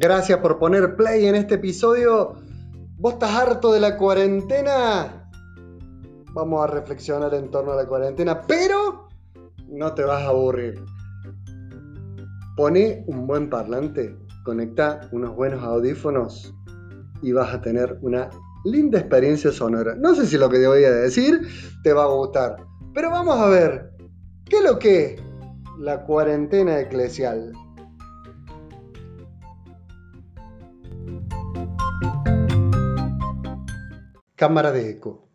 Gracias por poner play en este episodio. ¿Vos estás harto de la cuarentena? Vamos a reflexionar en torno a la cuarentena, pero no te vas a aburrir. Pone un buen parlante, conecta unos buenos audífonos y vas a tener una linda experiencia sonora. No sé si lo que te voy a decir te va a gustar, pero vamos a ver, ¿qué es lo que es la cuarentena eclesial? Cámara de eco.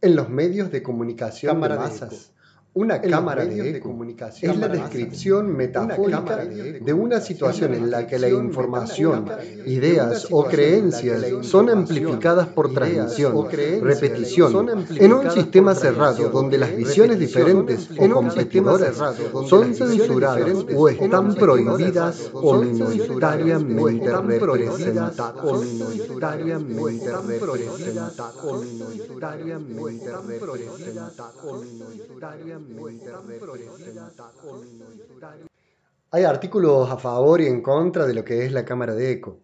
En los medios de comunicación cámara de masas. Una cámara de, comunicación es la descripción metafórica de, una situación en la que la información, ideas o creencias son amplificadas por transmisión, repetición, en un sistema cerrado donde las visiones diferentes o competidoras son censuradas o están prohibidas o minoritariamente representadas. Hay artículos a favor y en contra de lo que es la cámara de eco.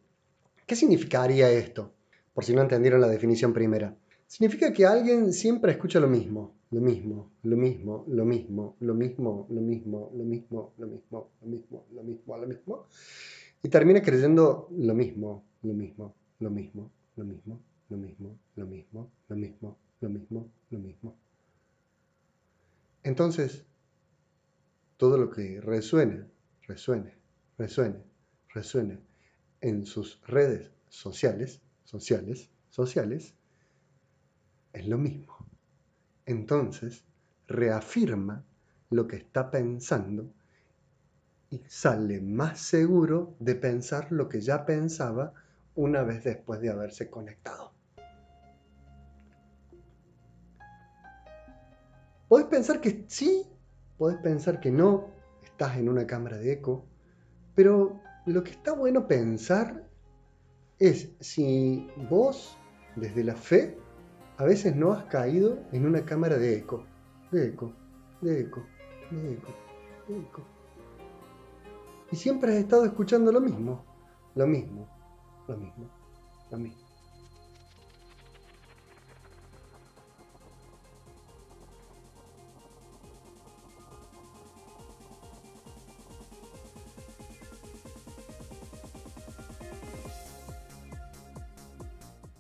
¿Qué significaría esto? Por si no entendieron la definición primera. Significa que alguien siempre escucha lo mismo, lo mismo, lo mismo, lo mismo, lo mismo, lo mismo, lo mismo, lo mismo, lo mismo, lo mismo, lo mismo, y termina creyendo lo mismo, lo mismo, lo mismo, lo mismo, lo mismo, lo mismo, lo mismo, lo mismo, lo mismo. Entonces, todo lo que resuene, resuene, resuene, resuene en sus redes sociales, sociales, sociales, es lo mismo. Entonces, reafirma lo que está pensando y sale más seguro de pensar lo que ya pensaba una vez después de haberse conectado. Podés pensar que sí, podés pensar que no, estás en una cámara de eco, pero lo que está bueno pensar es si vos, desde la fe, a veces no has caído en una cámara de eco, de eco, de eco, de eco, de eco. Y siempre has estado escuchando lo mismo, lo mismo, lo mismo, lo mismo.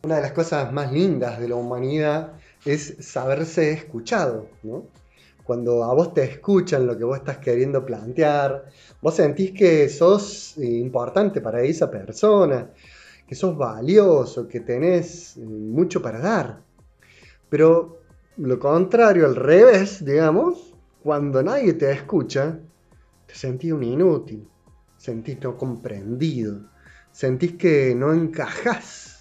Una de las cosas más lindas de la humanidad es saberse escuchado, ¿no? Cuando a vos te escuchan lo que vos estás queriendo plantear, vos sentís que sos importante para esa persona, que sos valioso, que tenés mucho para dar. Pero lo contrario, al revés, digamos, cuando nadie te escucha, te sentís un inútil, sentís no comprendido, sentís que no encajás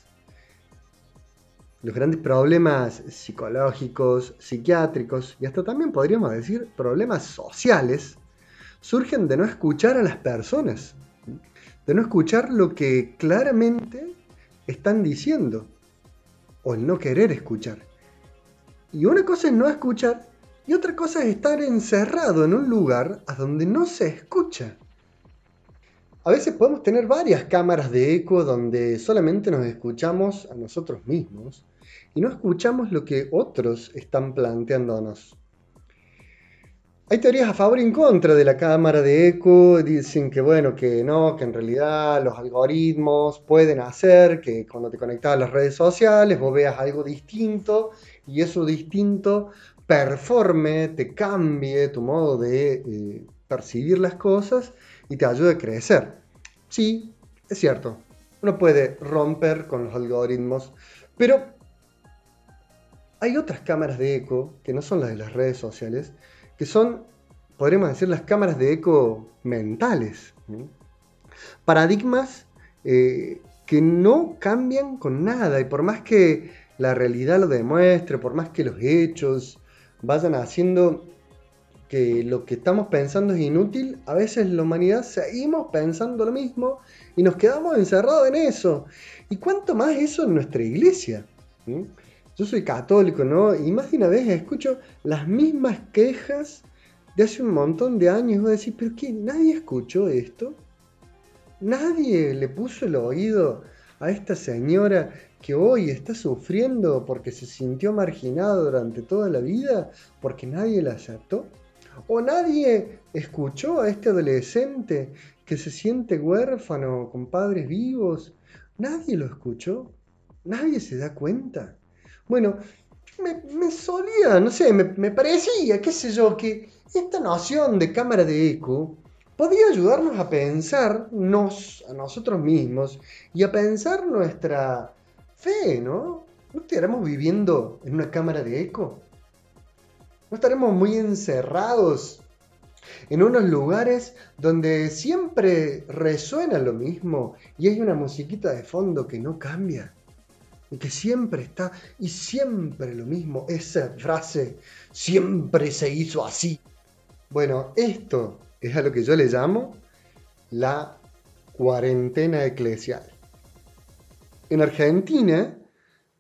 los grandes problemas psicológicos, psiquiátricos y hasta también podríamos decir problemas sociales surgen de no escuchar a las personas, de no escuchar lo que claramente están diciendo o el no querer escuchar. Y una cosa es no escuchar y otra cosa es estar encerrado en un lugar a donde no se escucha. A veces podemos tener varias cámaras de eco donde solamente nos escuchamos a nosotros mismos y no escuchamos lo que otros están planteándonos. Hay teorías a favor y en contra de la cámara de eco, dicen que bueno, que no, que en realidad los algoritmos pueden hacer que cuando te conectas a las redes sociales vos veas algo distinto y eso distinto performe, te cambie tu modo de eh, percibir las cosas y te ayude a crecer. Sí, es cierto, uno puede romper con los algoritmos, pero hay otras cámaras de eco que no son las de las redes sociales, que son, podríamos decir, las cámaras de eco mentales. Paradigmas eh, que no cambian con nada y por más que la realidad lo demuestre, por más que los hechos vayan haciendo que lo que estamos pensando es inútil, a veces la humanidad seguimos pensando lo mismo y nos quedamos encerrados en eso. ¿Y cuánto más eso en nuestra iglesia? Yo soy católico, ¿no? Y más de una vez escucho las mismas quejas de hace un montón de años. Y vos decís, ¿pero qué? ¿Nadie escuchó esto? Nadie le puso el oído a esta señora que hoy está sufriendo porque se sintió marginada durante toda la vida, porque nadie la aceptó. ¿O nadie escuchó a este adolescente que se siente huérfano con padres vivos? ¿Nadie lo escuchó? ¿Nadie se da cuenta? Bueno, me, solía, no sé, me, me, parecía, qué sé yo, que esta noción de cámara de eco podía ayudarnos a pensarnos a nosotros mismos y a pensar nuestra fe, ¿no? ¿No estaremos viviendo en una cámara de eco? ¿No estaremos muy encerrados en unos lugares donde siempre resuena lo mismo y hay una musiquita de fondo que no cambia? Que siempre está y siempre lo mismo, esa frase, siempre se hizo así. Bueno, esto es a lo que yo le llamo la cuarentena eclesial. En Argentina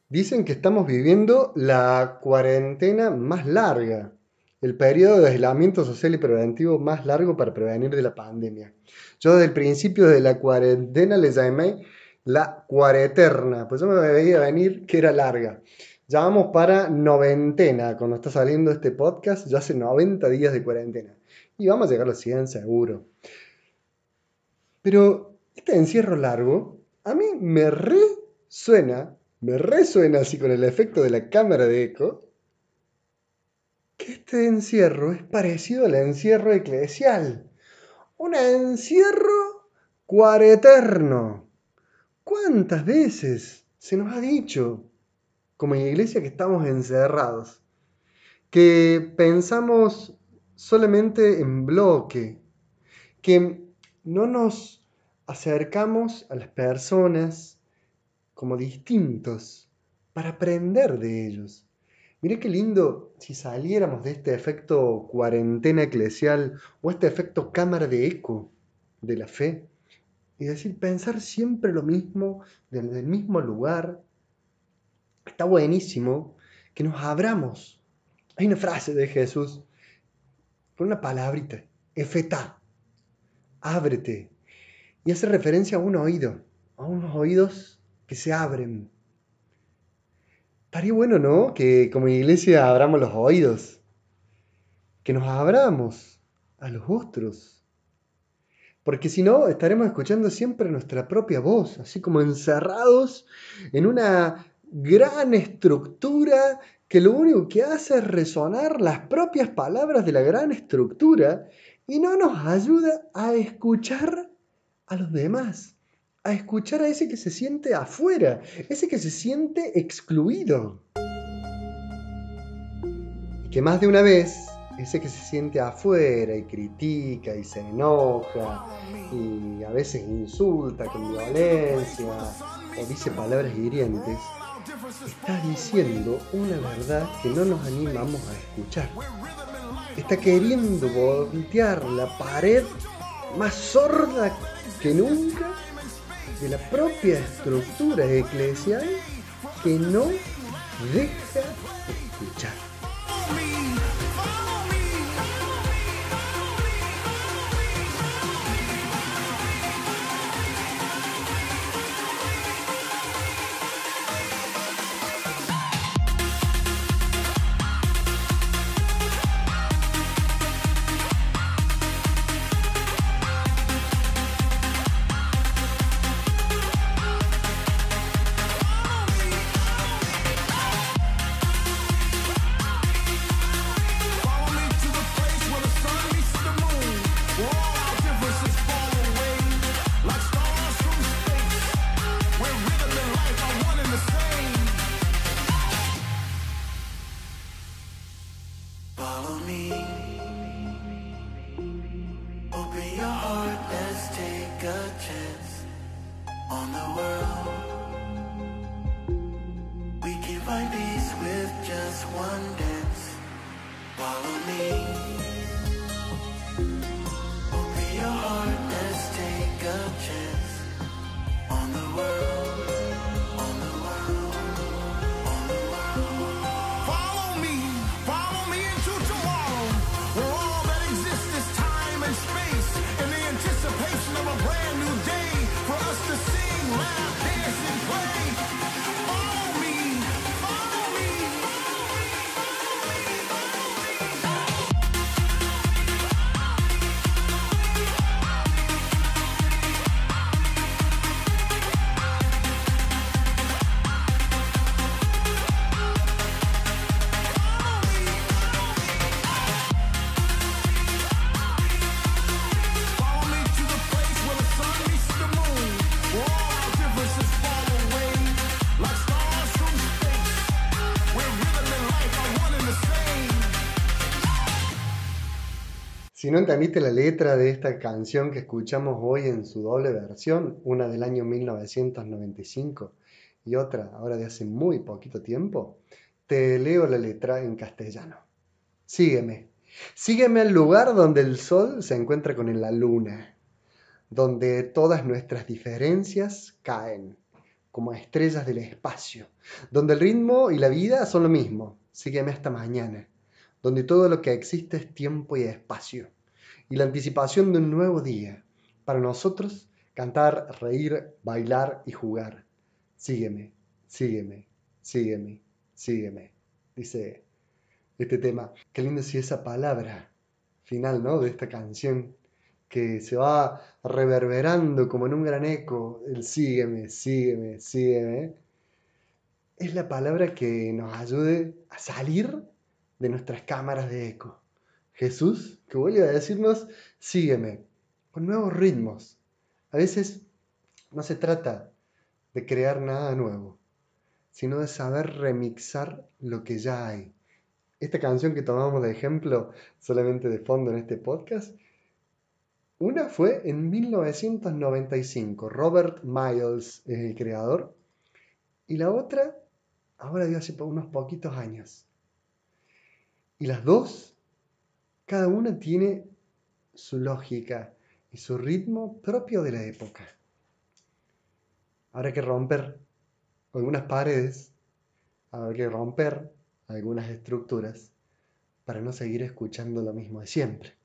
dicen que estamos viviendo la cuarentena más larga, el periodo de aislamiento social y preventivo más largo para prevenir de la pandemia. Yo desde el principio de la cuarentena le llamé la cuareterna, pues yo me veía venir que era larga. Ya vamos para noventena, cuando está saliendo este podcast, ya hace 90 días de cuarentena. Y vamos a llegar a los 100 seguro. Pero este encierro largo, a mí me resuena, me resuena así con el efecto de la cámara de eco, que este encierro es parecido al encierro eclesial. Un encierro cuareterno. ¿Cuántas veces se nos ha dicho como iglesia que estamos encerrados? Que pensamos solamente en bloque, que no nos acercamos a las personas como distintos para aprender de ellos. Mire qué lindo si saliéramos de este efecto cuarentena eclesial o este efecto cámara de eco de la fe y decir, pensar siempre lo mismo, desde el mismo lugar. Está buenísimo que nos abramos. Hay una frase de Jesús con una palabrita, efetá, ábrete. Y hace referencia a un oído, a unos oídos que se abren. Estaría bueno, ¿no? Que como iglesia abramos los oídos, que nos abramos a los otros porque si no, estaremos escuchando siempre nuestra propia voz, así como encerrados en una gran estructura que lo único que hace es resonar las propias palabras de la gran estructura y no nos ayuda a escuchar a los demás, a escuchar a ese que se siente afuera, ese que se siente excluido. Y que más de una vez ese que se siente afuera y critica y se enoja y a veces insulta con violencia o dice palabras hirientes, está diciendo una verdad que no nos animamos a escuchar. Está queriendo voltear la pared más sorda que nunca de la propia estructura eclesial que no deja Follow me. Open your heart, let's take a chance on the world. We can find peace with just one dance. Follow me. Si no entendiste la letra de esta canción que escuchamos hoy en su doble versión, una del año 1995 y otra ahora de hace muy poquito tiempo, te leo la letra en castellano. Sígueme. Sígueme al lugar donde el sol se encuentra con la luna, donde todas nuestras diferencias caen como estrellas del espacio, donde el ritmo y la vida son lo mismo. Sígueme hasta mañana donde todo lo que existe es tiempo y espacio, y la anticipación de un nuevo día. Para nosotros, cantar, reír, bailar y jugar. Sígueme, sígueme, sígueme, sígueme, dice este tema. Qué lindo si esa palabra final, ¿no? De esta canción que se va reverberando como en un gran eco, el sígueme, sígueme, sígueme, es la palabra que nos ayude a salir de nuestras cámaras de eco. Jesús, que vuelve a decirnos, sígueme, con nuevos ritmos. A veces no se trata de crear nada nuevo, sino de saber remixar lo que ya hay. Esta canción que tomamos de ejemplo solamente de fondo en este podcast, una fue en 1995, Robert Miles es el creador, y la otra ahora de hace unos poquitos años. Y las dos, cada una tiene su lógica y su ritmo propio de la época. Habrá que romper algunas paredes, habrá que romper algunas estructuras para no seguir escuchando lo mismo de siempre.